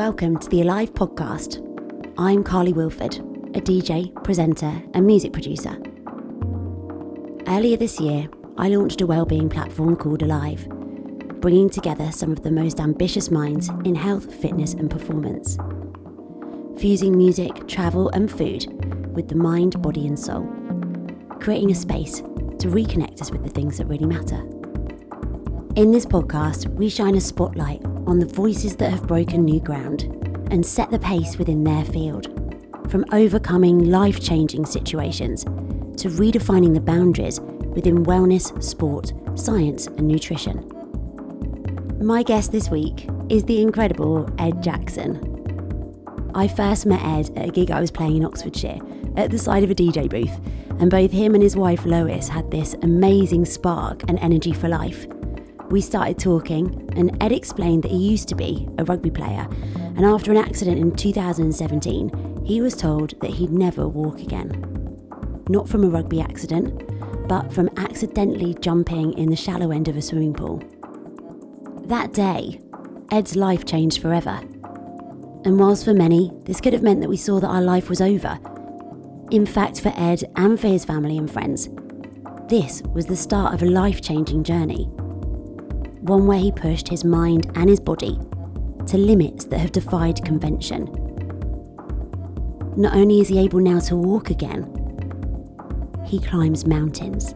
Welcome to the Alive podcast. I'm Carly Wilford, a DJ, presenter, and music producer. Earlier this year, I launched a wellbeing platform called Alive, bringing together some of the most ambitious minds in health, fitness, and performance. Fusing music, travel, and food with the mind, body, and soul, creating a space to reconnect us with the things that really matter. In this podcast, we shine a spotlight on the voices that have broken new ground and set the pace within their field. From overcoming life changing situations to redefining the boundaries within wellness, sport, science, and nutrition. My guest this week is the incredible Ed Jackson. I first met Ed at a gig I was playing in Oxfordshire at the side of a DJ booth, and both him and his wife Lois had this amazing spark and energy for life we started talking, and Ed explained that he used to be a rugby player, and after an accident in 2017, he was told that he'd never walk again. Not from a rugby accident, but from accidentally jumping in the shallow end of a swimming pool. That day, Ed's life changed forever. And whilst for many, this could have meant that we saw that our life was over, in fact, for Ed and for his family and friends, this was the start of a life changing journey one where he pushed his mind and his body to limits that have defied convention. Not only is he able now to walk again, he climbs mountains.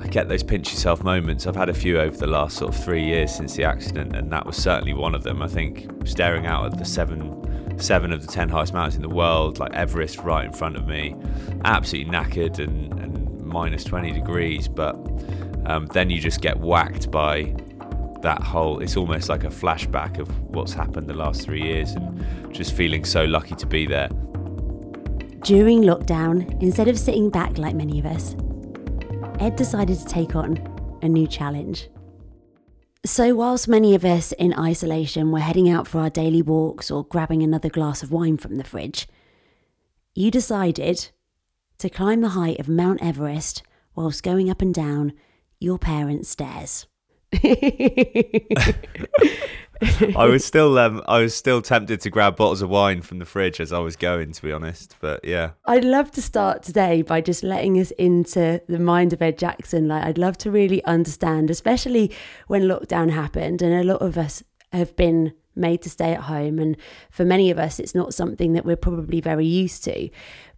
I get those pinch yourself moments. I've had a few over the last sort of three years since the accident, and that was certainly one of them. I think staring out at the seven, seven of the ten highest mountains in the world, like Everest, right in front of me, absolutely knackered and, and minus 20 degrees, but um, then you just get whacked by that whole it's almost like a flashback of what's happened the last three years and just feeling so lucky to be there. During lockdown instead of sitting back like many of us ed decided to take on a new challenge. So whilst many of us in isolation were heading out for our daily walks or grabbing another glass of wine from the fridge you decided to climb the height of mount everest whilst going up and down your parents' stairs. I was still um, I was still tempted to grab bottles of wine from the fridge as I was going, to be honest. But yeah, I'd love to start today by just letting us into the mind of Ed Jackson. Like, I'd love to really understand, especially when lockdown happened, and a lot of us have been made to stay at home, and for many of us, it's not something that we're probably very used to.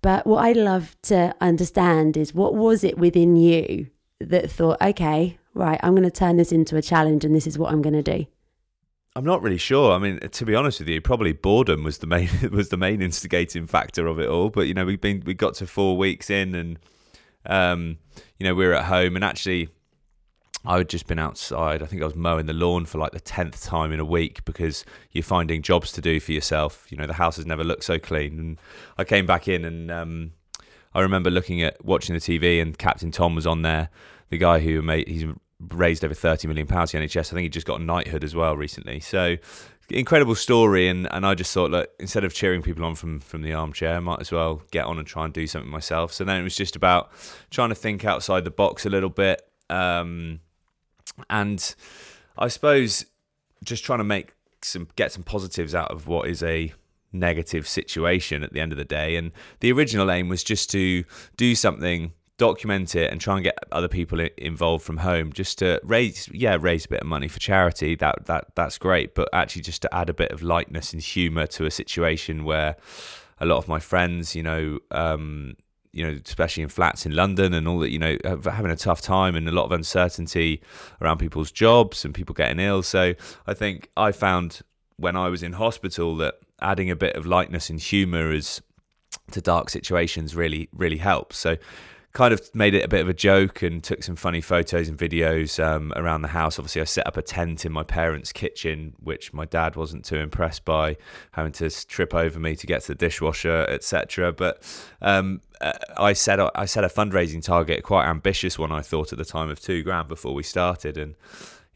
But what I'd love to understand is what was it within you that thought, okay, right, I'm going to turn this into a challenge and this is what I'm going to do? I'm not really sure. I mean, to be honest with you, probably boredom was the main was the main instigating factor of it all. But you know, we've been we got to four weeks in, and um, you know, we are at home, and actually, I had just been outside. I think I was mowing the lawn for like the tenth time in a week because you're finding jobs to do for yourself. You know, the house has never looked so clean. And I came back in, and um, I remember looking at watching the TV and Captain Tom was on there, the guy who made he's raised over thirty million pounds to NHS. I think he just got knighthood as well recently. So incredible story, and, and I just thought, look, instead of cheering people on from from the armchair, I might as well get on and try and do something myself. So then it was just about trying to think outside the box a little bit, um, and I suppose just trying to make some get some positives out of what is a negative situation at the end of the day. And the original aim was just to do something, document it, and try and get other people involved from home, just to raise, yeah, raise a bit of money for charity. That that that's great, but actually just to add a bit of lightness and humour to a situation where a lot of my friends, you know. Um, you know, especially in flats in London and all that, you know, having a tough time and a lot of uncertainty around people's jobs and people getting ill. So I think I found when I was in hospital that adding a bit of lightness and humour as to dark situations really really helps. So kind of made it a bit of a joke and took some funny photos and videos um, around the house. Obviously, I set up a tent in my parents' kitchen, which my dad wasn't too impressed by, having to trip over me to get to the dishwasher, etc. But um, uh, I set I set a fundraising target, quite ambitious one, I thought at the time of two grand before we started, and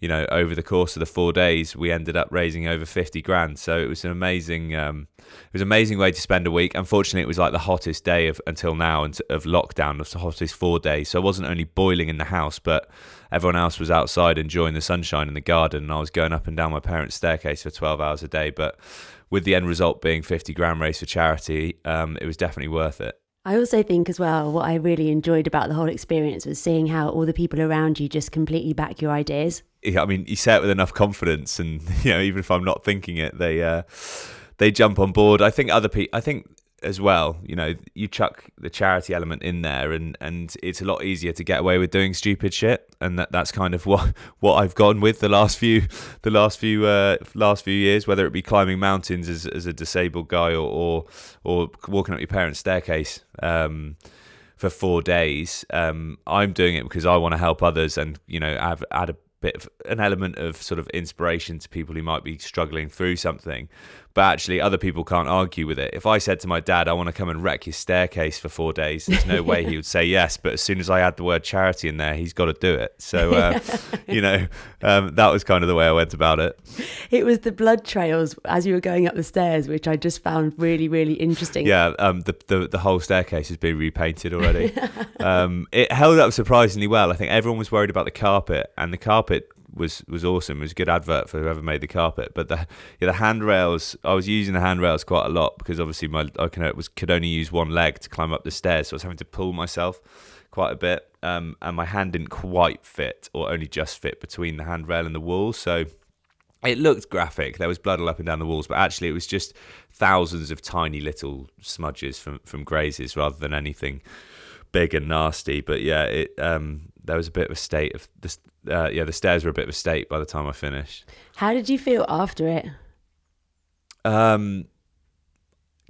you know, over the course of the four days, we ended up raising over 50 grand. So it was an amazing, um, it was an amazing way to spend a week. Unfortunately, it was like the hottest day of until now of lockdown, of the hottest four days. So I wasn't only boiling in the house, but everyone else was outside enjoying the sunshine in the garden. And I was going up and down my parents' staircase for 12 hours a day. But with the end result being 50 grand raised for charity, um, it was definitely worth it. I also think as well, what I really enjoyed about the whole experience was seeing how all the people around you just completely back your ideas. Yeah, I mean, you say it with enough confidence, and you know, even if I'm not thinking it, they uh, they jump on board. I think other people, I think as well, you know, you chuck the charity element in there, and and it's a lot easier to get away with doing stupid shit, and that that's kind of what what I've gone with the last few the last few uh, last few years, whether it be climbing mountains as as a disabled guy or or, or walking up your parents' staircase. Um, for four days, um, I'm doing it because I want to help others, and you know, I've add a bit of an element of sort of inspiration to people who might be struggling through something but actually other people can't argue with it. If i said to my dad i want to come and wreck his staircase for four days there's no way he would say yes. But as soon as i add the word charity in there he's got to do it. So uh, you know um, that was kind of the way i went about it. It was the blood trails as you were going up the stairs which i just found really really interesting. Yeah um, the, the, the whole staircase has been repainted already. Um, it held up surprisingly well. I think everyone was worried about the carpet and the carpet carpet was was awesome. It was a good advert for whoever made the carpet. But the yeah, the handrails, I was using the handrails quite a lot because obviously my I can, was could only use one leg to climb up the stairs, so I was having to pull myself quite a bit. Um, and my hand didn't quite fit, or only just fit between the handrail and the wall. So it looked graphic. There was blood all up and down the walls, but actually it was just thousands of tiny little smudges from from grazes rather than anything big and nasty. But yeah, it um, there was a bit of a state of the uh, yeah the stairs were a bit of a state by the time I finished. How did you feel after it? Um,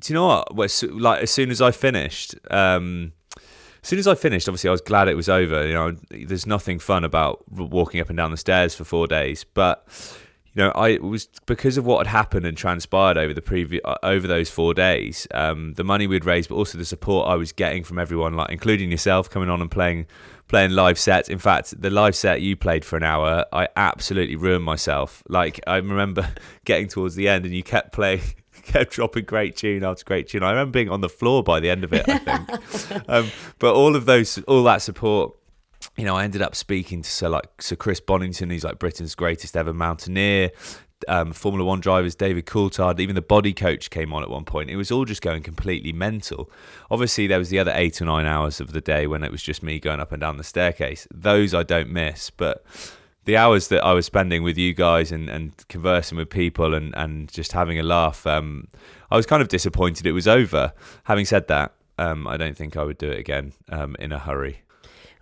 do you know what? Well, so, like as soon as I finished, um, as soon as I finished, obviously I was glad it was over. You know, there's nothing fun about walking up and down the stairs for four days, but you know, I was because of what had happened and transpired over the previous uh, over those four days. Um, the money we'd raised, but also the support I was getting from everyone, like including yourself, coming on and playing playing live sets. In fact, the live set you played for an hour, I absolutely ruined myself. Like I remember getting towards the end, and you kept playing. Kept dropping great tune after great tune. I remember being on the floor by the end of it. I think, um, but all of those, all that support you know, I ended up speaking to Sir like Sir Chris Bonington, who's like Britain's greatest ever mountaineer. Um, Formula One drivers, David Coulthard, even the body coach came on at one point. It was all just going completely mental. Obviously, there was the other eight or nine hours of the day when it was just me going up and down the staircase. Those I don't miss, but the hours that I was spending with you guys and, and conversing with people and, and just having a laugh, um, I was kind of disappointed it was over. Having said that, um, I don't think I would do it again um, in a hurry.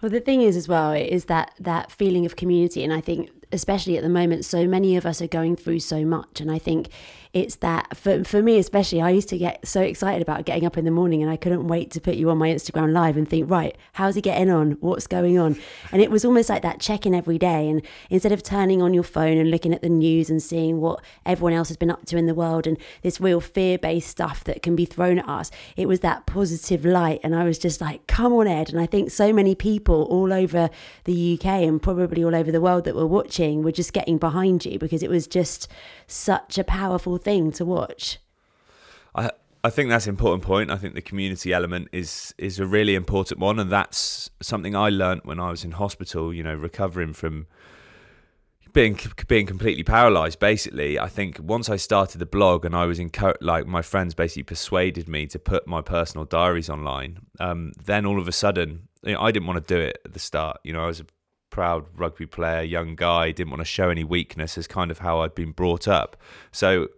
Well, the thing is, as well, is that that feeling of community, and I think especially at the moment, so many of us are going through so much. And I think it's that for, for me, especially, I used to get so excited about getting up in the morning and I couldn't wait to put you on my Instagram live and think, right, how's he getting on? What's going on? And it was almost like that check in every day. And instead of turning on your phone and looking at the news and seeing what everyone else has been up to in the world and this real fear based stuff that can be thrown at us, it was that positive light. And I was just like, come on, Ed. And I think so many people all over the UK and probably all over the world that were watching watching were just getting behind you because it was just such a powerful thing to watch. I I think that's an important point. I think the community element is is a really important one, and that's something I learnt when I was in hospital. You know, recovering from being being completely paralyzed. Basically, I think once I started the blog and I was in like my friends basically persuaded me to put my personal diaries online. Um, then all of a sudden, you know, I didn't want to do it at the start. You know, I was a proud rugby player, young guy, didn't want to show any weakness, is kind of how I'd been brought up. So,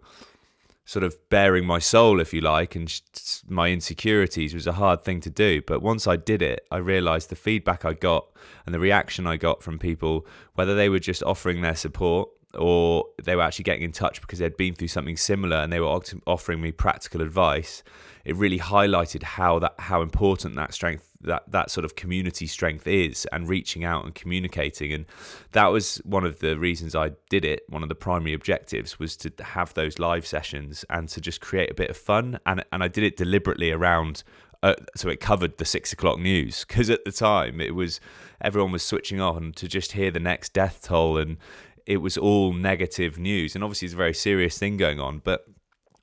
sort of bearing my soul, if you like, and my insecurities was a hard thing to do. But once I did it, I realized the feedback I got and the reaction I got from people, whether they were just offering their support or they were actually getting in touch because they'd been through something similar and they were offering me practical advice it really highlighted how that how important that strength that that sort of community strength is and reaching out and communicating and that was one of the reasons I did it one of the primary objectives was to have those live sessions and to just create a bit of fun and and I did it deliberately around uh, so it covered the six o'clock news because at the time it was everyone was switching on to just hear the next death toll and it was all negative news. And obviously, it's a very serious thing going on, but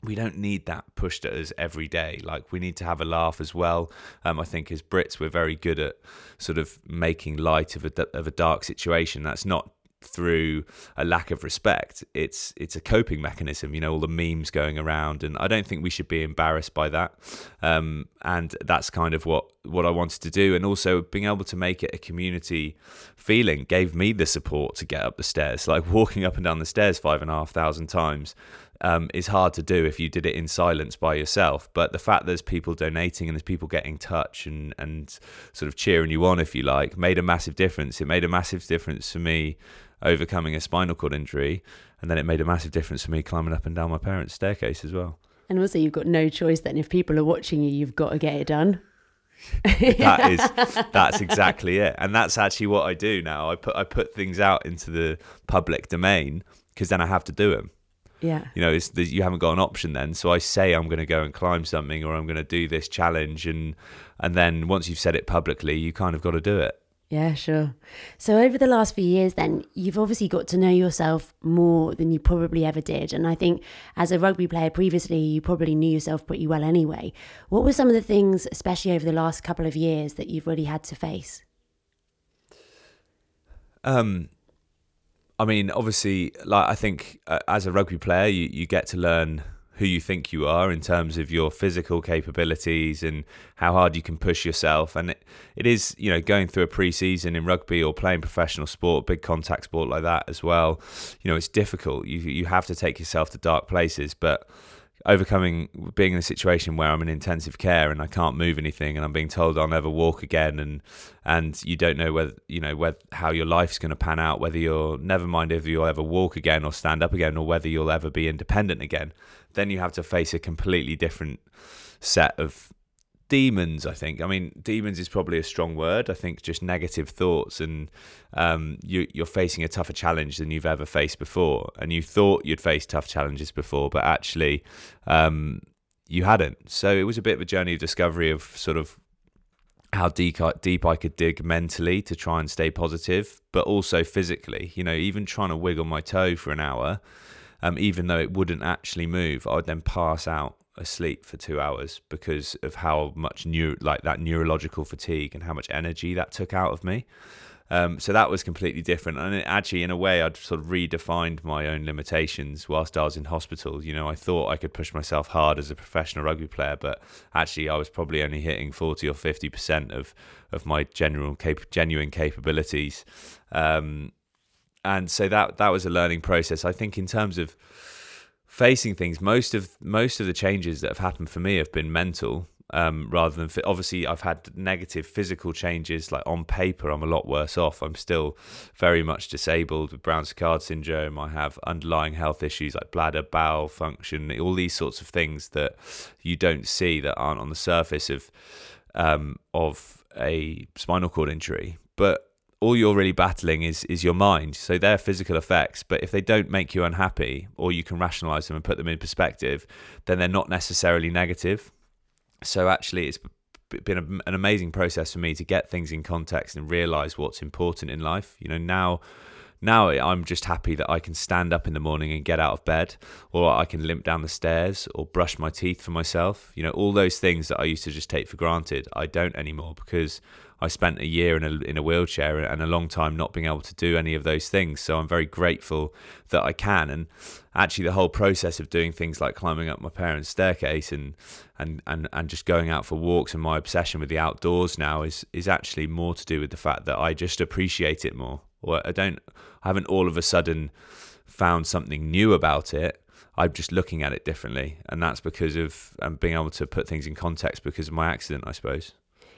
we don't need that pushed at us every day. Like we need to have a laugh as well. Um, I think as Brits, we're very good at sort of making light of a of a dark situation. That's not through a lack of respect. It's it's a coping mechanism. You know, all the memes going around, and I don't think we should be embarrassed by that. Um, and that's kind of what what I wanted to do, and also being able to make it a community feeling gave me the support to get up the stairs. Like walking up and down the stairs five and a half thousand times um, is hard to do if you did it in silence by yourself. But the fact there's people donating and there's people getting touch and, and sort of cheering you on, if you like, made a massive difference. It made a massive difference for me overcoming a spinal cord injury. And then it made a massive difference for me climbing up and down my parents' staircase as well. And also, you've got no choice then. If people are watching you, you've got to get it done. that is that's exactly it and that's actually what i do now i put i put things out into the public domain because then i have to do them yeah. You know, it's the, you haven't got an option then. So I say I'm going to go and climb something or I'm going to do this challenge and and then once you've said it publicly, you kind of got to do it. Yeah, sure. So over the last few years then, you've obviously got to know yourself more than you probably ever did. And I think as a rugby player previously, you probably knew yourself pretty well anyway. What were some of the things, especially over the last couple of years, that you've really had to face? Um I mean, obviously, like I think uh, as a rugby player, you, you get to learn who you think you are in terms of your physical capabilities and how hard you can push yourself. And it, it is, you know, going through a pre-season in rugby or playing professional sport, big contact sport like that as well. You know, it's difficult. You you have to take yourself to dark places, but overcoming being in a situation where I'm in intensive care and I can't move anything and I'm being told I'll never walk again and and you don't know whether you know whether how your life's going to pan out whether you'll never mind if you'll ever walk again or stand up again or whether you'll ever be independent again then you have to face a completely different set of demons i think. I mean demons is probably a strong word. I think just negative thoughts and um, you, you're facing a tougher challenge than you've ever faced before. And you thought you'd face tough challenges before but actually um, you hadn't. So it was a bit of a journey of discovery of sort of how deep, deep I could dig mentally to try and stay positive, but also physically. You know, even trying to wiggle my toe for an hour, um, even though it wouldn't actually move, I would then pass out asleep for two hours because of how much new like that neurological fatigue and how much energy that took out of me. Um, so that was completely different, and it, actually, in a way, I'd sort of redefined my own limitations whilst I was in hospital. You know, I thought I could push myself hard as a professional rugby player, but actually, I was probably only hitting forty or fifty percent of of my general cap- genuine capabilities. Um, and so that that was a learning process. I think in terms of facing things, most of most of the changes that have happened for me have been mental. Um, rather than obviously, I've had negative physical changes. Like on paper, I'm a lot worse off. I'm still very much disabled with Brown-Séquard syndrome. I have underlying health issues like bladder, bowel function, all these sorts of things that you don't see that aren't on the surface of um, of a spinal cord injury. But all you're really battling is is your mind. So they're physical effects, but if they don't make you unhappy or you can rationalize them and put them in perspective, then they're not necessarily negative. So actually it's been an amazing process for me to get things in context and realize what's important in life. You know, now now I'm just happy that I can stand up in the morning and get out of bed, or I can limp down the stairs, or brush my teeth for myself. You know, all those things that I used to just take for granted, I don't anymore because I spent a year in a in a wheelchair and a long time not being able to do any of those things. So I'm very grateful that I can. And actually, the whole process of doing things like climbing up my parents' staircase and and and and just going out for walks and my obsession with the outdoors now is is actually more to do with the fact that I just appreciate it more. Or I don't, I haven't all of a sudden found something new about it. I'm just looking at it differently, and that's because of um, being able to put things in context because of my accident, I suppose.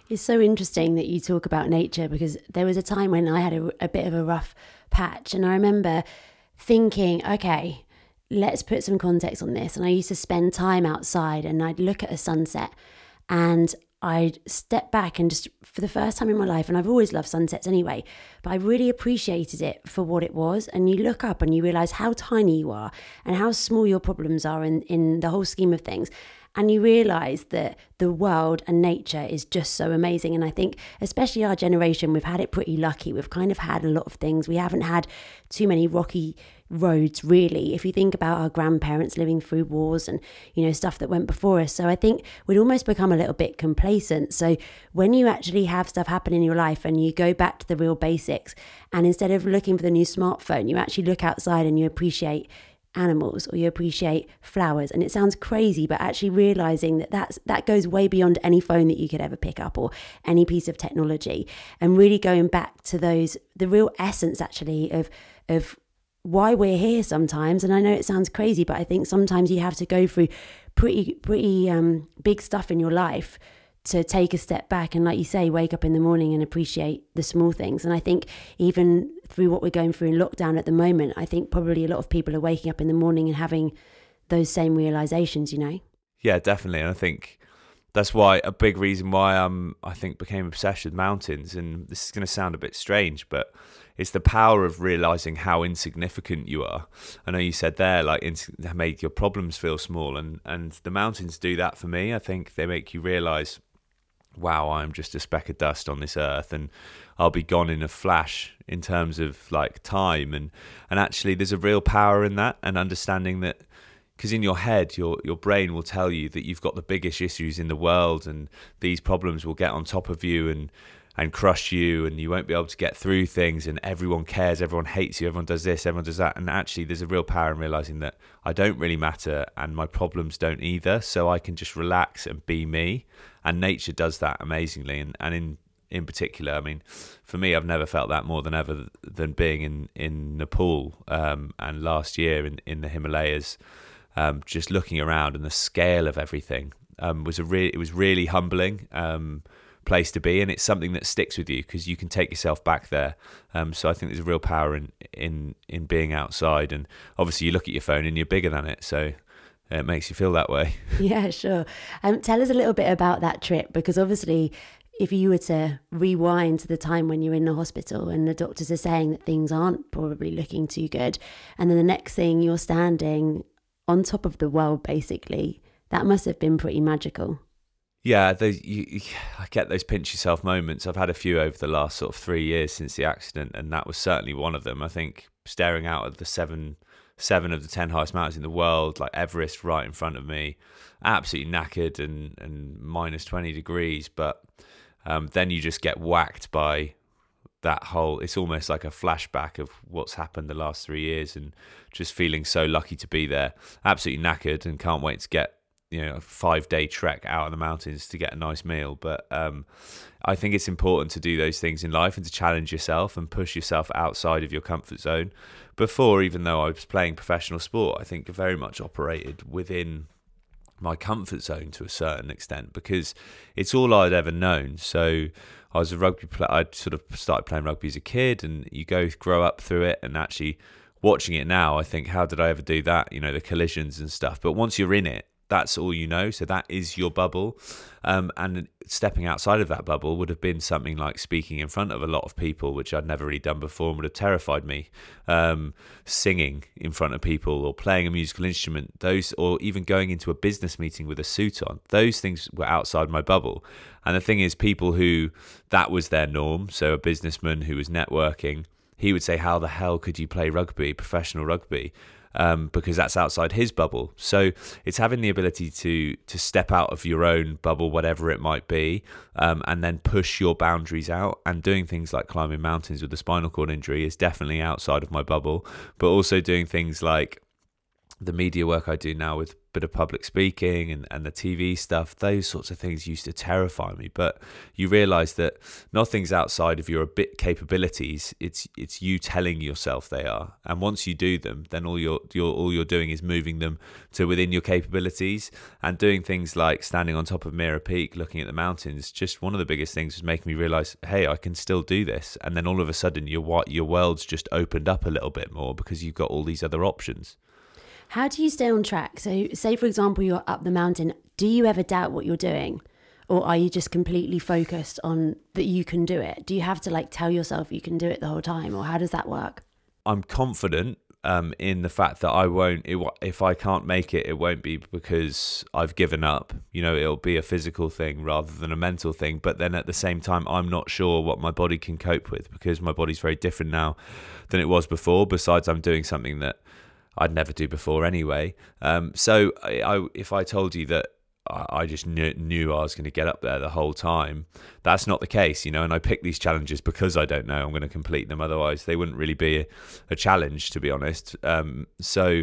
It's so interesting that you talk about nature because there was a time when I had a, a bit of a rough patch, and I remember thinking, okay, let's put some context on this. And I used to spend time outside and I'd look at a sunset and I'd step back and just for the first time in my life, and I've always loved sunsets anyway, but I really appreciated it for what it was. And you look up and you realize how tiny you are and how small your problems are in, in the whole scheme of things. and you realize that the world and nature is just so amazing. And I think, especially our generation, we've had it pretty lucky. We've kind of had a lot of things. We haven't had too many rocky roads really if you think about our grandparents living through wars and you know stuff that went before us. So i think we'd almost become a little bit complacent. So when you actually have stuff happen in your life and you go back to the real basics and instead of looking for the new smartphone you actually look outside and you appreciate animals or you appreciate flowers. And it sounds crazy but actually realizing that that's that goes way beyond any phone that you could ever pick up or any piece of technology. And really going back to those the real essence actually of of why we're here sometimes and i know it sounds crazy but i think sometimes you have to go through pretty pretty um, big stuff in your life to take a step back and like you say wake up in the morning and appreciate the small things. And i think even through what we're going through in lockdown at the moment i think probably a lot of people are waking up in the morning and having those same realizations you know? Yeah definitely. And i think that's why a big reason why I'm I think became obsessed with mountains. And this is going to sound a bit strange but it's the power of realizing how insignificant you are. I know you said there, like, ins- made your problems feel small, and and the mountains do that for me. I think they make you realize, wow, I'm just a speck of dust on this earth, and I'll be gone in a flash in terms of like time, and and actually, there's a real power in that, and understanding that because in your head your your brain will tell you that you've got the biggest issues in the world and these problems will get on top of you and and crush you and you won't be able to get through things and everyone cares everyone hates you everyone does this everyone does that. And actually there's a real power in realizing that I don't really matter and my problems don't either. So I can just relax and be me. And nature does that amazingly. And and in in particular I mean for me I've never felt that more than ever than being in in Nepal um, and last year in in the Himalayas. Um, just looking around and the scale of everything um, was a re- it was really humbling. Um, place to be, and it's something that sticks with you because you can take yourself back there. Um, so I think there's a real power in in in being outside, and obviously you look at your phone and you're bigger than it, so it makes you feel that way. Yeah, sure. Um, tell us a little bit about that trip because obviously. If you were to rewind to the time when you're in the hospital and the doctors are saying that things aren't probably looking too good, and then the next thing you're standing on top of the world, basically, that must have been pretty magical. Yeah, you, I get those pinch yourself moments. I've had a few over the last sort of three years since the accident, and that was certainly one of them. I think staring out at the seven, seven of the ten highest mountains in the world, like Everest, right in front of me, absolutely knackered and and minus twenty degrees. But um, then you just get whacked by that whole. It's almost like a flashback of what's happened the last three years, and just feeling so lucky to be there. Absolutely knackered, and can't wait to get you know a five day trek out in the mountains to get a nice meal. But um, i think it's important to do those things in life and to challenge yourself and push yourself outside of your comfort zone. Before even though i was playing professional sport i think very much operated within my comfort zone to a certain extent because it's all i'd ever known. So i was a rugby player i'd sort of started playing rugby as a kid and you go grow up through it and actually watching it now i think how did i ever do that? You know the collisions and stuff. But once you're in it that's all you know. So that is your bubble. Um, and stepping outside of that bubble would have been something like speaking in front of a lot of people, which I'd never really done before and would have terrified me. Um, singing in front of people or playing a musical instrument, those, or even going into a business meeting with a suit on, those things were outside my bubble. And the thing is, people who that was their norm, so a businessman who was networking, he would say, How the hell could you play rugby, professional rugby? Um, because that's outside his bubble. So it's having the ability to to step out of your own bubble, whatever it might be, um, and then push your boundaries out. And doing things like climbing mountains with a spinal cord injury is definitely outside of my bubble. But also doing things like the media work I do now with a bit of public speaking and, and the TV stuff, those sorts of things used to terrify me. But you realize that nothing's outside of your bit capabilities. It's it's you telling yourself they are. And once you do them, then all you're, you're all you're doing is moving them to within your capabilities and doing things like standing on top of Mera Peak, looking at the mountains. Just one of the biggest things was making me realize, hey, I can still do this. And then all of a sudden your your world's just opened up a little bit more because you've got all these other options. How do you stay on track? So, say for example, you're up the mountain. Do you ever doubt what you're doing? Or are you just completely focused on that you can do it? Do you have to like tell yourself you can do it the whole time? Or how does that work? I'm confident um, in the fact that I won't. It, if I can't make it, it won't be because I've given up. You know, it'll be a physical thing rather than a mental thing. But then at the same time, I'm not sure what my body can cope with because my body's very different now than it was before. Besides, I'm doing something that I'd never do before anyway. Um, so I, I, if I told you that I just knew, knew I was going to get up there the whole time. That's not the case, you know. And I pick these challenges because I don't know I'm going to complete them. Otherwise, they wouldn't really be a, a challenge, to be honest. Um, so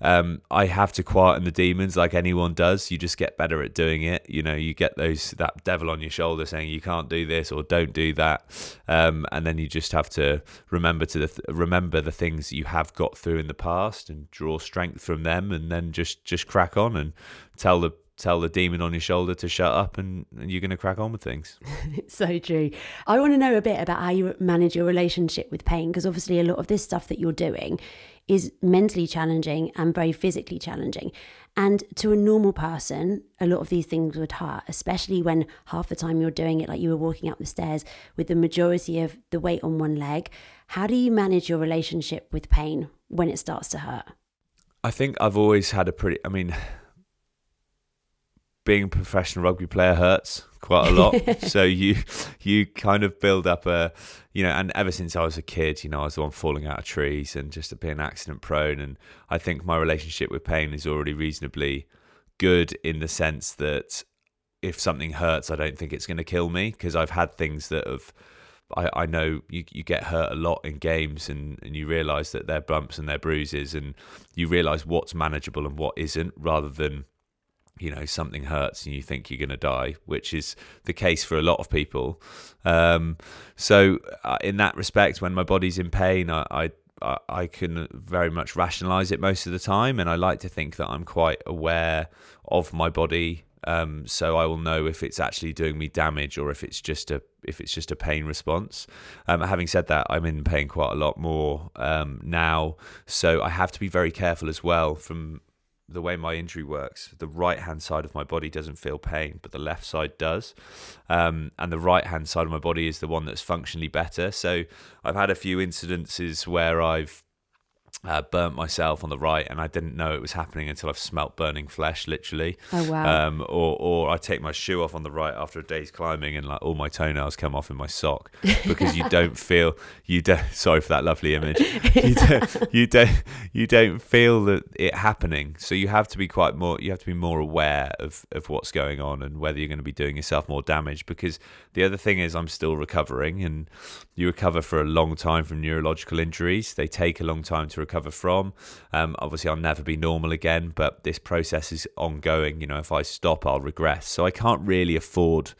um, I have to quieten the demons like anyone does. You just get better at doing it. You know, you get those that devil on your shoulder saying you can't do this or don't do that, um, and then you just have to remember to the th- remember the things you have got through in the past and draw strength from them, and then just just crack on and tell the tell the demon on your shoulder to shut up and, and you're going to crack on with things. It's so true. I want to know a bit about how you manage your relationship with pain because obviously a lot of this stuff that you're doing is mentally challenging and very physically challenging. And to a normal person, a lot of these things would hurt, especially when half the time you're doing it like you were walking up the stairs with the majority of the weight on one leg. How do you manage your relationship with pain when it starts to hurt? I think I've always had a pretty, I mean, being a professional rugby player hurts quite a lot. so you you kind of build up a you know, and ever since I was a kid, you know, I was the one falling out of trees and just being accident prone. And I think my relationship with pain is already reasonably good in the sense that if something hurts, I don't think it's going to kill me because I've had things that have. I, I know you, you get hurt a lot in games and, and you realize that they're bumps and they're bruises and you realize what's manageable and what isn't rather than you know something hurts and you think you're going to die which is the case for a lot of people um, so uh, in that respect when my body's in pain I, I I can very much rationalize it most of the time, and I like to think that I'm quite aware of my body, um, so I will know if it's actually doing me damage or if it's just a if it's just a pain response. Um, having said that, I'm in pain quite a lot more um, now, so I have to be very careful as well from the way my injury works, the right hand side of my body doesn't feel pain, but the left side does. Um, and the right hand side of my body is the one that's functionally better. So I've had a few incidences where I've uh, burnt myself on the right, and I didn't know it was happening until I've smelt burning flesh, literally. Oh wow! Um, or or I take my shoe off on the right after a day's climbing, and like all my toenails come off in my sock because you don't feel you don't. Sorry for that lovely image. You don't you don't you don't feel that it happening. So you have to be quite more. You have to be more aware of of what's going on and whether you're going to be doing yourself more damage. Because the other thing is, I'm still recovering, and you recover for a long time from neurological injuries. They take a long time to recover from. Um, obviously, I'll never be normal again, but this process is ongoing. You know, if I stop, I'll regress. So I can't really afford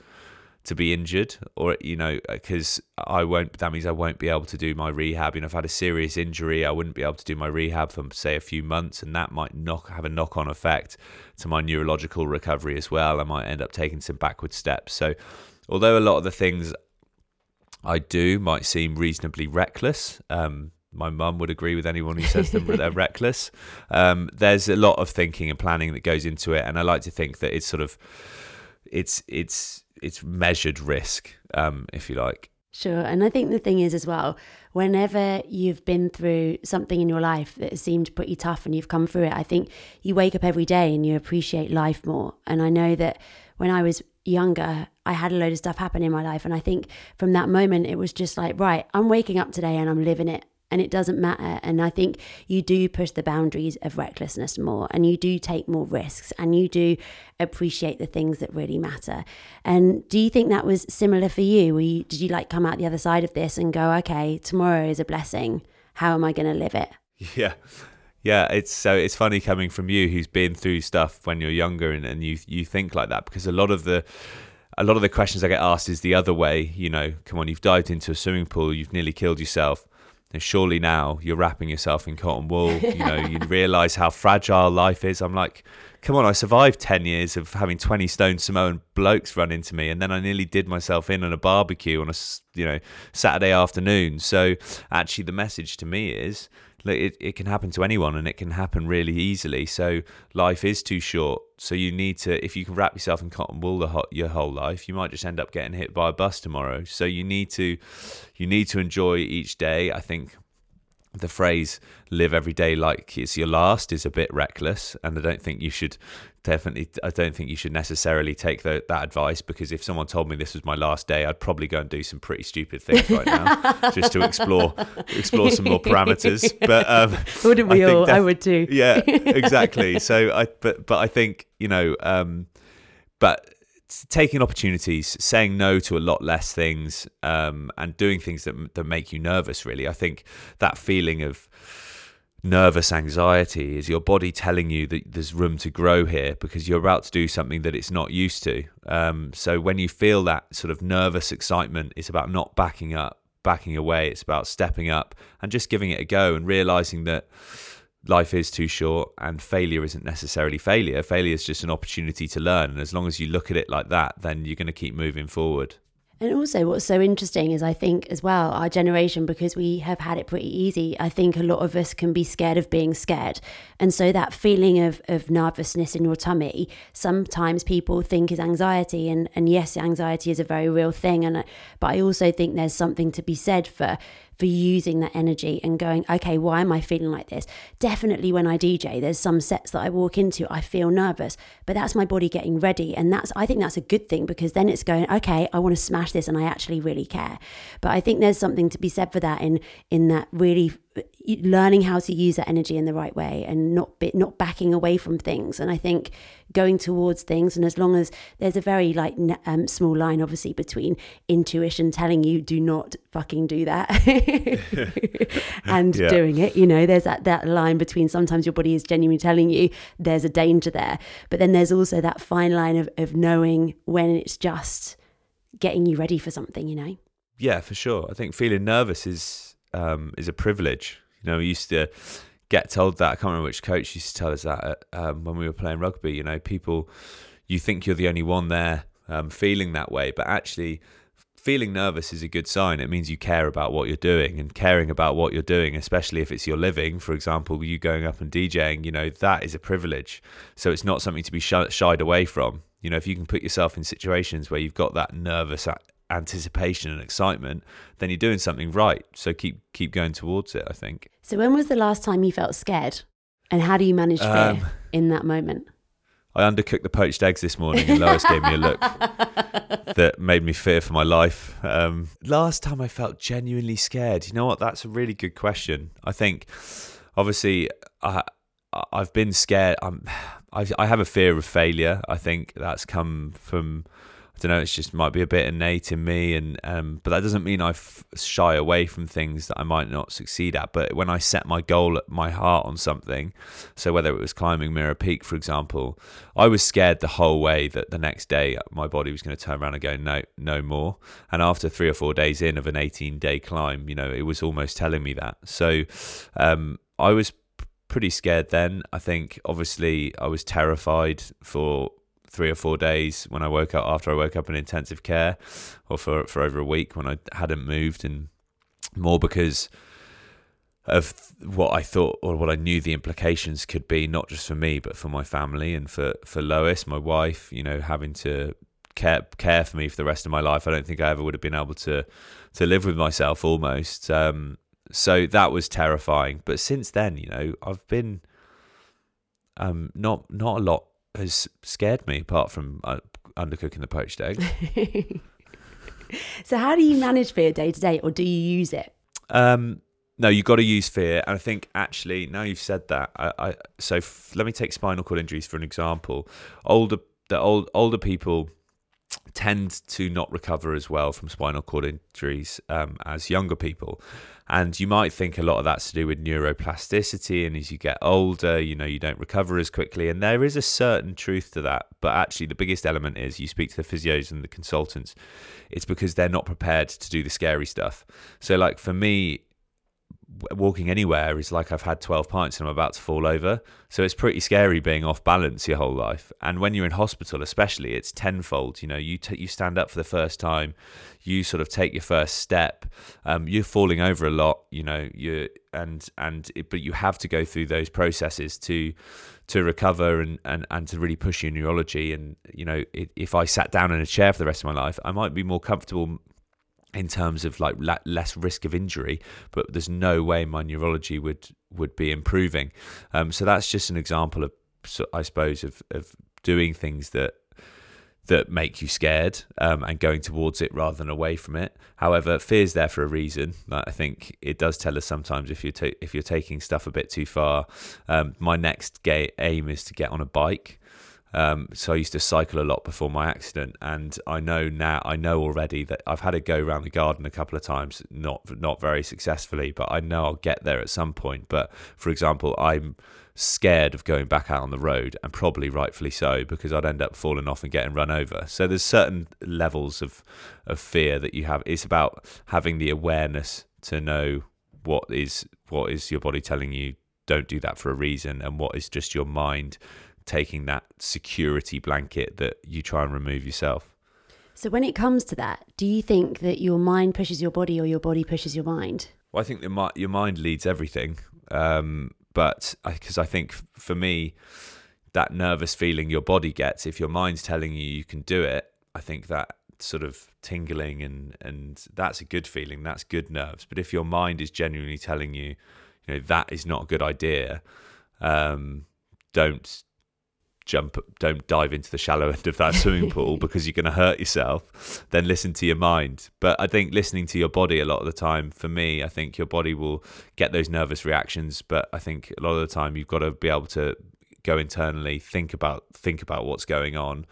to be injured or you know because I won't that means I won't be able to do my rehab you know if I had a serious injury I wouldn't be able to do my rehab for say a few months and that might knock have a knock on effect to my neurological recovery as well I might end up taking some backward steps so although a lot of the things I do might seem reasonably reckless um, my mum would agree with anyone who says them they're reckless. Um, there's a lot of thinking and planning that goes into it, and I like to think that it's sort of it's it's it's measured risk, um, if you like. Sure, and I think the thing is as well, whenever you've been through something in your life that has seemed pretty tough and you've come through it, I think you wake up every day and you appreciate life more. And I know that when I was younger, I had a load of stuff happen in my life. And I think from that moment, it was just like, right, I'm waking up today and I'm living it and it doesn't matter. And I think you do push the boundaries of recklessness more and you do take more risks and you do appreciate the things that really matter. And do you think that was similar for you? you did you like come out the other side of this and go, okay, tomorrow is a blessing. How am I going to live it? Yeah. Yeah, it's so it's funny coming from you who's been through stuff when you're younger and, and you you think like that because a lot of the a lot of the questions I get asked is the other way, you know, come on, you've dived into a swimming pool, you've nearly killed yourself and surely now you're wrapping yourself in cotton wool. You know, you realize how fragile life is. I'm like, come on, I survived 10 years of having 20 stone Samoan blokes run into me. And then I nearly did myself in on a barbecue on a, you know, Saturday afternoon. So actually, the message to me is it, it can happen to anyone and it can happen really easily. So life is too short. So you need to, if you can wrap yourself in cotton wool the, your whole life, you might just end up getting hit by a bus tomorrow. So you need to, you need to enjoy each day. I think the phrase live every day like it's your last is a bit reckless and i don't think you should definitely i don't think you should necessarily take the, that advice because if someone told me this was my last day i'd probably go and do some pretty stupid things right now just to explore explore some more parameters but um, wouldn't we I all? Def- i would too. yeah exactly. So i but but i think you know um, but taking opportunities, saying no to a lot less things, um, and doing things that that make you nervous. Really, I think that feeling of nervous anxiety is your body telling you that there's room to grow here because you're about to do something that it's not used to. Um, so when you feel that sort of nervous excitement, it's about not backing up, backing away. It's about stepping up and just giving it a go and realizing that life is too short and failure isn't necessarily failure. Failure is just an opportunity to learn. And as long as you look at it like that, then you're going to keep moving forward. And also, what's so interesting is I think as well, our generation, because we have had it pretty easy, I think a lot of us can be scared of being scared. And so that feeling of, of nervousness in your tummy, sometimes people think is anxiety. And, and yes, anxiety is a very real thing. And But I also think there's something to be said for for using that energy and going, okay, why am I feeling like this? Definitely when I DJ, there's some sets that I walk into, I feel nervous, but that's my body getting ready. And that's, I think that's a good thing because then it's going, okay, I want to smash this and I actually really care. But I think there's something to be said for that in, in that really learning how to use that energy in the right way and not be, not backing away from things and i think going towards things and as long as there's a very like um, small line obviously between intuition telling you do not fucking do that and yeah. doing it you know there's that that line between sometimes your body is genuinely telling you there's a danger there but then there's also that fine line of, of knowing when it's just getting you ready for something you know yeah for sure i think feeling nervous is um, is a privilege. You know, we used to get told that. I can't remember which coach used to tell us that um, when we were playing rugby. You know, people, you think you're the only one there um, feeling that way, but actually, feeling nervous is a good sign. It means you care about what you're doing, and caring about what you're doing, especially if it's your living. For example, you going up and DJing, you know, that is a privilege. So it's not something to be shied away from. You know, if you can put yourself in situations where you've got that nervous anticipation and excitement, then you're doing something right. So keep keep going towards it. I think. So when was the last time you felt scared, and how do you manage fear um, in that moment? I undercooked the poached eggs this morning, and Lois gave me a look that made me fear for my life. Um, last time I felt genuinely scared. You know what? That's a really good question. I think, obviously, I I've been scared. I'm I I have a fear of failure. I think that's come from I don't know. It's just might be a bit innate in me, and um, but that doesn't mean I f- shy away from things that I might not succeed at. But when I set my goal, at my heart on something, so whether it was climbing Mera Peak, for example, I was scared the whole way that the next day my body was going to turn around and go, no, no more. And after three or four days in of an 18 day climb, you know, it was almost telling me that. So um, I was pretty scared then. I think obviously I was terrified for three or four days when I woke up after I woke up in intensive care, or for for over a week when I hadn't moved, and more because of what I thought or what I knew the implications could be, not just for me but for my family and for for Lois, my wife. You know, having to care care for me for the rest of my life. I don't think I ever would have been able to to live with myself almost. Um, so that was terrifying. But since then, you know, I've been um, not not a lot has scared me, apart from uh, undercooking the poached egg. so, how do you manage fear day to day, or do you use it? Um, no, you've got to use fear, and I think actually now you've said that, I, I so f- let me take spinal cord injuries for an example. Older, the old older people tend to not recover as well from spinal cord injuries um, as younger people. And you might think a lot of that's to do with neuroplasticity. And as you get older, you know, you don't recover as quickly. And there is a certain truth to that. But actually, the biggest element is you speak to the physios and the consultants, it's because they're not prepared to do the scary stuff. So, like for me, walking anywhere is like I've had 12 pints and I'm about to fall over. So it's pretty scary being off balance your whole life. And when you're in hospital, especially, it's tenfold. You know, you t- you stand up for the first time, you sort of take your first step. Um, you're falling over a lot. You know, you and and it, but you have to go through those processes to to recover and, and, and to really push your neurology. And you know, it, if I sat down in a chair for the rest of my life, I might be more comfortable in terms of like la- less risk of injury, but there's no way my neurology would would be improving. Um, so that's just an example of, I suppose, of of doing things that that make you scared um, and going towards it rather than away from it. However, fear's there for a reason. I think it does tell us sometimes if you're ta- if you're taking stuff a bit too far. Um, my next ga- aim is to get on a bike. Um, so I used to cycle a lot before my accident, and I know now I know already that I've had a go around the garden a couple of times, not not very successfully, but I know I'll get there at some point. But for example, I'm scared of going back out on the road, and probably rightfully so, because I'd end up falling off and getting run over. So there's certain levels of of fear that you have. It's about having the awareness to know what is what is your body telling you. Don't do that for a reason, and what is just your mind taking that security blanket that you try and remove yourself. So when it comes to that, do you think that your mind pushes your body or your body pushes your mind? Well, I think that your mind leads everything. Um, but because I, I think for me, that nervous feeling your body gets, if your mind's telling you you can do it, I think that sort of tingling and and that's a good feeling. That's good nerves. But if your mind is genuinely telling you, you know, that is not a good idea, um, don't jump don't dive into the shallow end of that swimming pool because you're going to hurt yourself then listen to your mind. But i think listening to your body a lot of the time for me i think your body will get those nervous reactions. But i think a lot of the time you've got to be able to go internally think about think about what's going on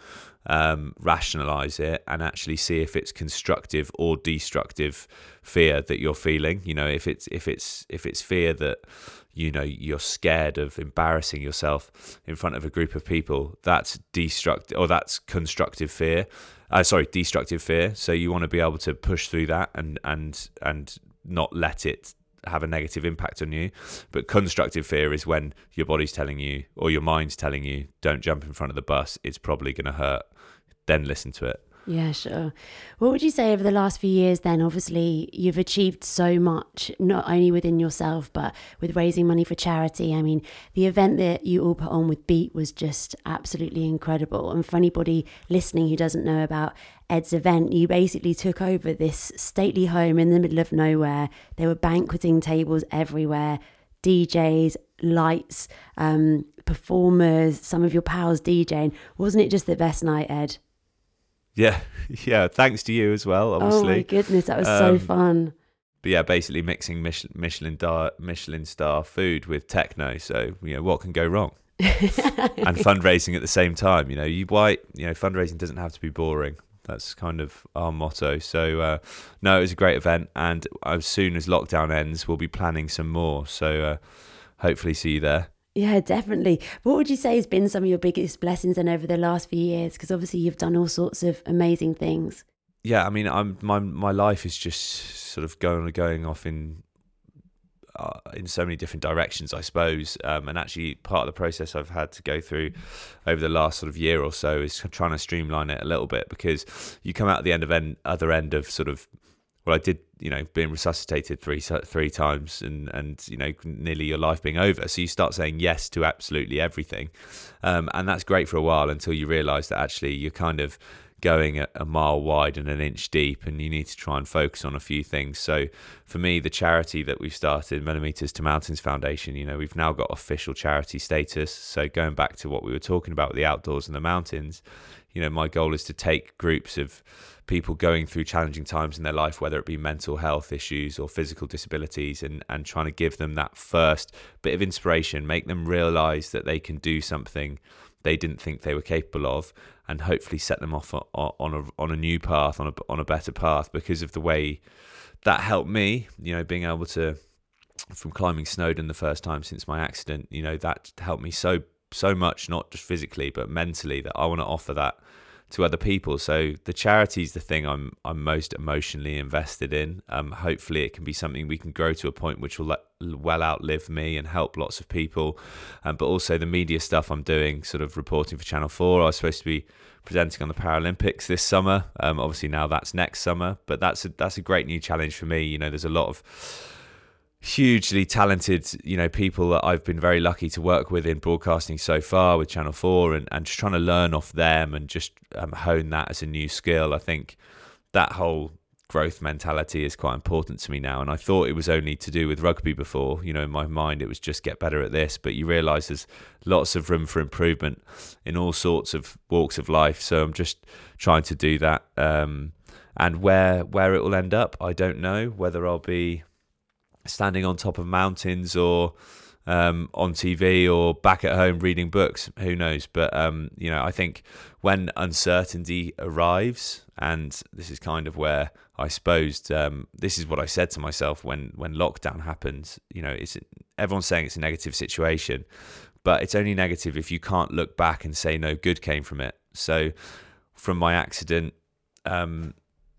um, rationalize it and actually see if it's constructive or destructive fear that you're feeling. You know if it's if it's if it's fear that you know you're scared of embarrassing yourself in front of a group of people that's destructive or that's constructive fear uh, sorry destructive fear. So you want to be able to push through that and and and not let it have a negative impact on you. But constructive fear is when your body's telling you or your mind's telling you don't jump in front of the bus it's probably going to hurt. Then listen to it yeah, sure. What would you say over the last few years then? Obviously, you've achieved so much, not only within yourself, but with raising money for charity. I mean, the event that you all put on with Beat was just absolutely incredible. And for anybody listening who doesn't know about Ed's event, you basically took over this stately home in the middle of nowhere. There were banqueting tables everywhere, DJs, lights, um, performers, some of your pals DJing. Wasn't it just the best night, Ed? Yeah, yeah. Thanks to you as well. Obviously. Oh my goodness, that was um, so fun. But yeah, basically mixing Michelin Michelin, star, Michelin star food with techno. So you know what can go wrong? and fundraising at the same time. You know, you why you know fundraising doesn't have to be boring. That's kind of our motto. So uh, no, it was a great event, and as soon as lockdown ends, we'll be planning some more. So uh, hopefully, see you there. Yeah, definitely. What would you say has been some of your biggest blessings and over the last few years? Because obviously you've done all sorts of amazing things. Yeah, I mean, I'm my my life is just sort of going going off in uh, in so many different directions, I suppose. Um, and actually, part of the process I've had to go through over the last sort of year or so is trying to streamline it a little bit because you come out at the end of end other end of sort of well, I did, you know, being resuscitated three three times, and and you know, nearly your life being over. So you start saying yes to absolutely everything, um, and that's great for a while until you realise that actually you're kind of going a, a mile wide and an inch deep, and you need to try and focus on a few things. So for me, the charity that we've started, Millimeters to Mountains Foundation, you know, we've now got official charity status. So going back to what we were talking about the outdoors and the mountains, you know, my goal is to take groups of people going through challenging times in their life, whether it be mental health issues or physical disabilities, and, and trying to give them that first bit of inspiration, make them realize that they can do something they didn't think they were capable of, and hopefully set them off on a on a new path, on a on a better path, because of the way that helped me. You know, being able to from climbing Snowdon the first time since my accident, you know, that helped me so so much, not just physically but mentally, that I want to offer that to other people. So the charity is the thing I'm I'm most emotionally invested in. Um, hopefully, it can be something we can grow to a point which will let, well outlive me and help lots of people. Um, but also the media stuff I'm doing, sort of reporting for Channel Four. I was supposed to be presenting on the Paralympics this summer. Um, obviously now that's next summer, but that's a, that's a great new challenge for me. You know, there's a lot of hugely talented, you know, people that I've been very lucky to work with in broadcasting so far with Channel 4 and, and just trying to learn off them and just um, hone that as a new skill. I think that whole growth mentality is quite important to me now. And I thought it was only to do with rugby before. You know, in my mind, it was just get better at this. But you realise there's lots of room for improvement in all sorts of walks of life. So I'm just trying to do that. Um, and where where it will end up, I don't know. Whether I'll be standing on top of mountains or um, on TV or back at home reading books. Who knows? But um, you know, I think when uncertainty arrives, and this is kind of where I suppose um, this is what I said to myself when when lockdown happened. You know, it's everyone's saying it's a negative situation, but it's only negative if you can't look back and say no good came from it. So, from my accident. Um,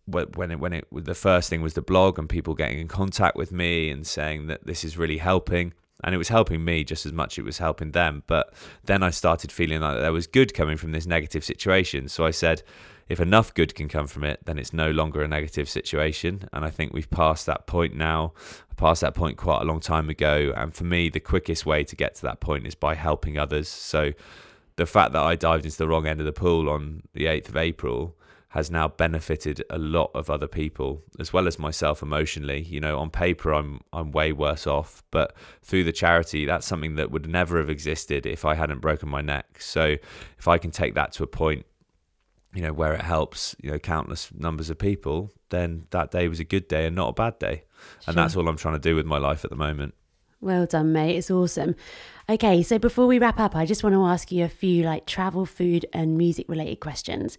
when it when it the first thing was the blog and people getting in contact with me and saying that this is really helping. And it was helping me just as much it was helping them. But then i started feeling like there was good coming from this negative situation. So i said if enough good can come from it then it's no longer a negative situation. And i think we've passed that point now I passed that point quite a long time ago. And for me the quickest way to get to that point is by helping others. So the fact that i dived into the wrong end of the pool on the 8th of april has now benefited a lot of other people as well as myself emotionally. You know, on paper I'm I'm way worse off, but through the charity that's something that would never have existed if I hadn't broken my neck. So if I can take that to a point you know where it helps you know countless numbers of people then that day was a good day and not a bad day. And that's all i'm trying to do with my life at the moment. Well done mate. It's awesome. Okay so before we wrap up i just want to ask you a few like travel food and music related questions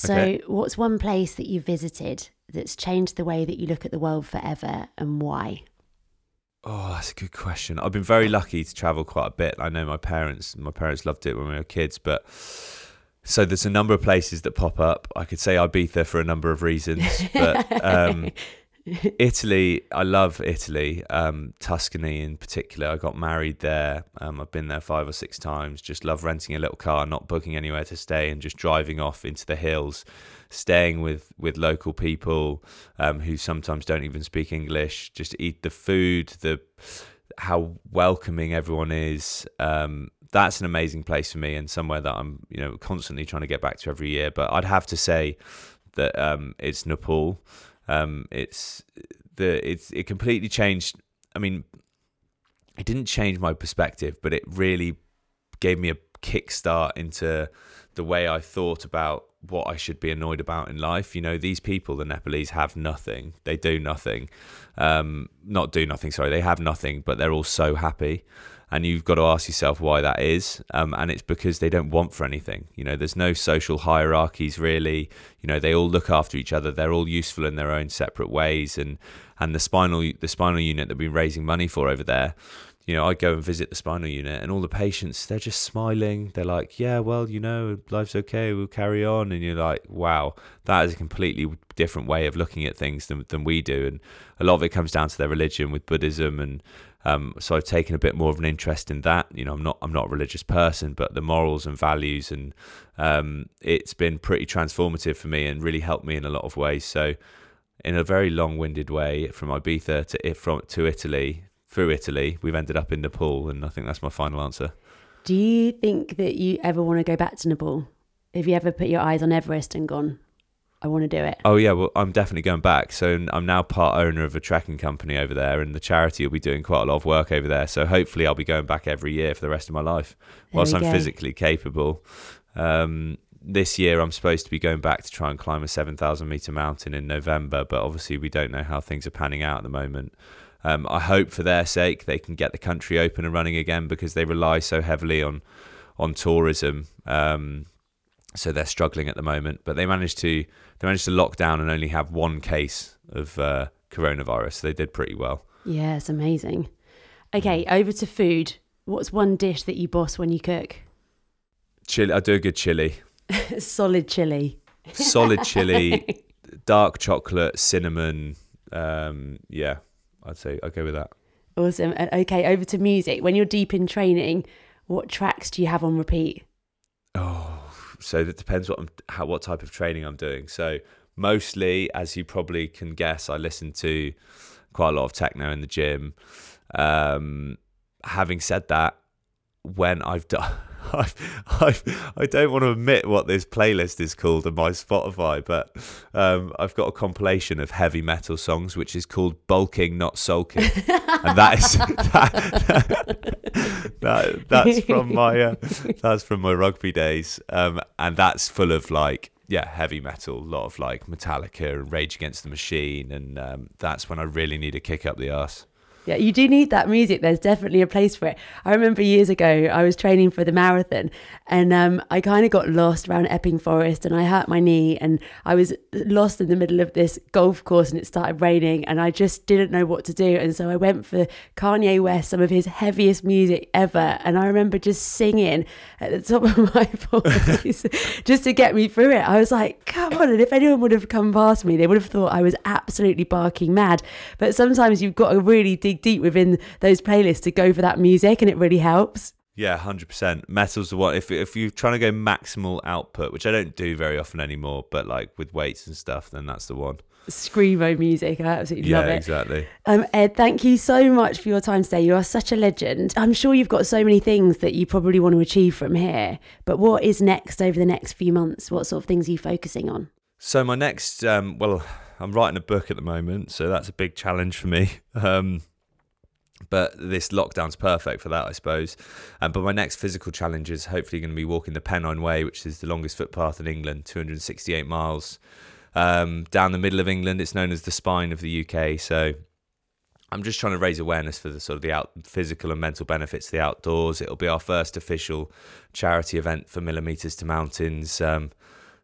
so, okay. what's one place that you visited that's changed the way that you look at the world forever and why? Oh, that's a good question. I've been very lucky to travel quite a bit. I know my parents, my parents loved it when we were kids, but so there's a number of places that pop up. I could say Ibiza for a number of reasons, but um, Italy, I love Italy, um, Tuscany in particular. I got married there. Um, I've been there five or six times. Just love renting a little car, not booking anywhere to stay, and just driving off into the hills, staying with with local people um, who sometimes don't even speak English. Just eat the food, the how welcoming everyone is. Um, that's an amazing place for me, and somewhere that I'm you know constantly trying to get back to every year. But I'd have to say that um, it's Nepal. Um, it's the it's it completely changed. I mean, it didn't change my perspective, but it really gave me a kickstart into the way I thought about what I should be annoyed about in life. You know, these people, the Nepalese, have nothing. They do nothing. Um, not do nothing, sorry. They have nothing, but they're all so happy and you've got to ask yourself why that is um, and it's because they don't want for anything you know there's no social hierarchies really you know they all look after each other they're all useful in their own separate ways and and the spinal the spinal unit that we've been raising money for over there you know, I go and visit the spinal unit, and all the patients, they're just smiling. They're like, "Yeah, well, you know, life's okay. We'll carry on." And you're like, "Wow, that is a completely different way of looking at things than than we do." And a lot of it comes down to their religion with Buddhism and um, so I've taken a bit more of an interest in that. You know, I'm not I'm not a religious person, but the morals and values, and um, it's been pretty transformative for me and really helped me in a lot of ways. So, in a very long-winded way, from Ibiza to from to Italy, through Italy, we've ended up in Nepal, and I think that's my final answer. Do you think that you ever want to go back to Nepal? Have you ever put your eyes on Everest and gone, I want to do it. Oh yeah, well I'm definitely going back. So I'm now part owner of a trekking company over there, and the charity will be doing quite a lot of work over there. So hopefully I'll be going back every year for the rest of my life, whilst I'm go. physically capable. Um, this year I'm supposed to be going back to try and climb a 7,000 meter mountain in November, but obviously we don't know how things are panning out at the moment. Um, I hope for their sake they can get the country open and running again because they rely so heavily on on tourism. Um, so they're struggling at the moment. But they managed to they managed to lock down and only have one case of uh, coronavirus. So they did pretty well. Yeah, it's amazing. Okay, mm. over to food. What's one dish that you boss when you cook? Chili. I do a good chili. Solid chili. Solid chili. dark chocolate, cinnamon. Um, yeah, I'd say I'd go with that. Awesome. Okay, over to music. When you're deep in training, what tracks do you have on repeat? Oh, so it depends what I'm, how, what type of training I'm doing. So mostly, as you probably can guess, I listen to quite a lot of techno in the gym. Um, having said that, when I've done. I've, I've, I don't want to admit what this playlist is called on my Spotify, but um, I've got a compilation of heavy metal songs which is called "Bulking Not Sulking," and that is that, that that's from my uh, that's from my rugby days, um, and that's full of like yeah heavy metal, a lot of like Metallica and Rage Against the Machine, and um, that's when I really need to kick up the ass. Yeah, you do need that music. There's definitely a place for it. I remember years ago, I was training for the marathon and um, I kind of got lost around Epping Forest and I hurt my knee and I was lost in the middle of this golf course and it started raining and I just didn't know what to do. And so I went for Kanye West, some of his heaviest music ever. And I remember just singing at the top of my voice just to get me through it. I was like, come on. And if anyone would have come past me, they would have thought I was absolutely barking mad. But sometimes you've got to really dig deep within those playlists to go for that music, and it really helps. Yeah, hundred percent. Metal's the one. If if you're trying to go maximal output, which I don't do very often anymore, but like with weights and stuff, then that's the one. Screamo music, I absolutely yeah, love it. exactly. Um, Ed, thank you so much for your time today. You are such a legend. I'm sure you've got so many things that you probably want to achieve from here. But what is next over the next few months? What sort of things are you focusing on? So my next, um, well, I'm writing a book at the moment, so that's a big challenge for me. Um, but this lockdown's perfect for that, I suppose. Um, but my next physical challenge is hopefully going to be walking the Pennine Way, which is the longest footpath in England, 268 miles um, down the middle of England. It's known as the spine of the UK. So I'm just trying to raise awareness for the sort of the out, physical and mental benefits of the outdoors. It'll be our first official charity event for Millimeters to Mountains. Um,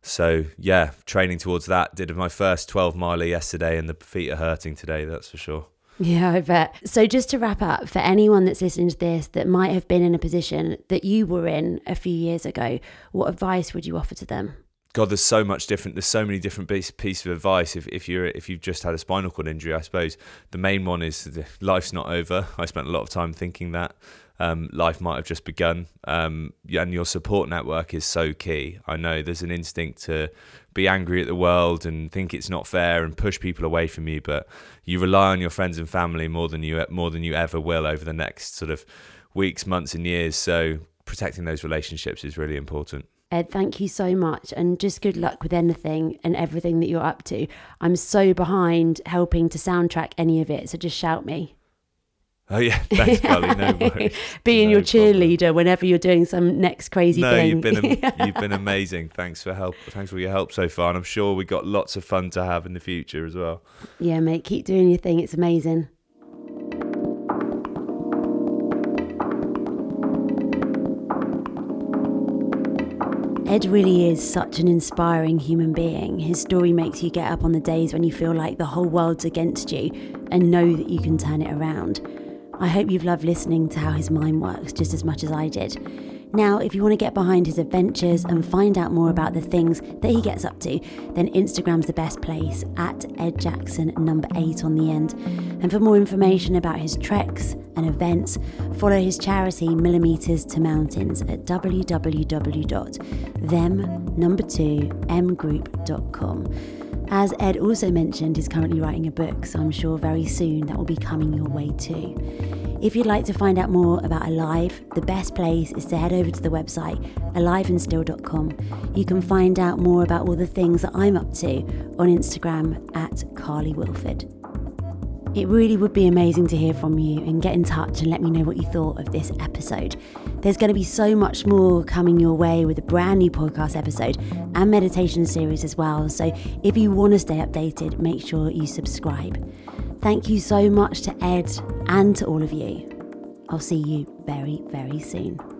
so yeah, training towards that. Did my first 12 miler yesterday, and the feet are hurting today. That's for sure. Yeah, I bet. So, just to wrap up, for anyone that's listening to this that might have been in a position that you were in a few years ago, what advice would you offer to them? God, there's so much different. There's so many different pieces of advice. If, if you're if you've just had a spinal cord injury, I suppose the main one is life's not over. I spent a lot of time thinking that um, life might have just begun. Um, and your support network is so key. I know there's an instinct to be angry at the world and think it's not fair and push people away from you, but you rely on your friends and family more than you more than you ever will over the next sort of weeks, months, and years. So protecting those relationships is really important. Ed, thank you so much. And just good luck with anything and everything that you're up to. I'm so behind helping to soundtrack any of it. So just shout me. Oh yeah, thanks, Carly. No worries. Being no your cheerleader problem. whenever you're doing some next crazy no, thing. you've been you've been amazing. Thanks for help. Thanks for your help so far, and I'm sure we got lots of fun to have in the future as well. Yeah, mate. Keep doing your thing. It's amazing. Ed really is such an inspiring human being. His story makes you get up on the days when you feel like the whole world's against you and know that you can turn it around. I hope you've loved listening to how his mind works just as much as I did. Now, if you want to get behind his adventures and find out more about the things that he gets up to, then Instagram's the best place at Ed Jackson number eight on the end. And for more information about his treks and events, follow his charity Millimeters to Mountains at www.them2mgroup.com. As Ed also mentioned, he's currently writing a book, so I'm sure very soon that will be coming your way too. If you'd like to find out more about Alive, the best place is to head over to the website aliveandstill.com. You can find out more about all the things that I'm up to on Instagram at Carly Wilford. It really would be amazing to hear from you and get in touch and let me know what you thought of this episode. There's going to be so much more coming your way with a brand new podcast episode and meditation series as well. So if you want to stay updated, make sure you subscribe. Thank you so much to Ed and to all of you. I'll see you very, very soon.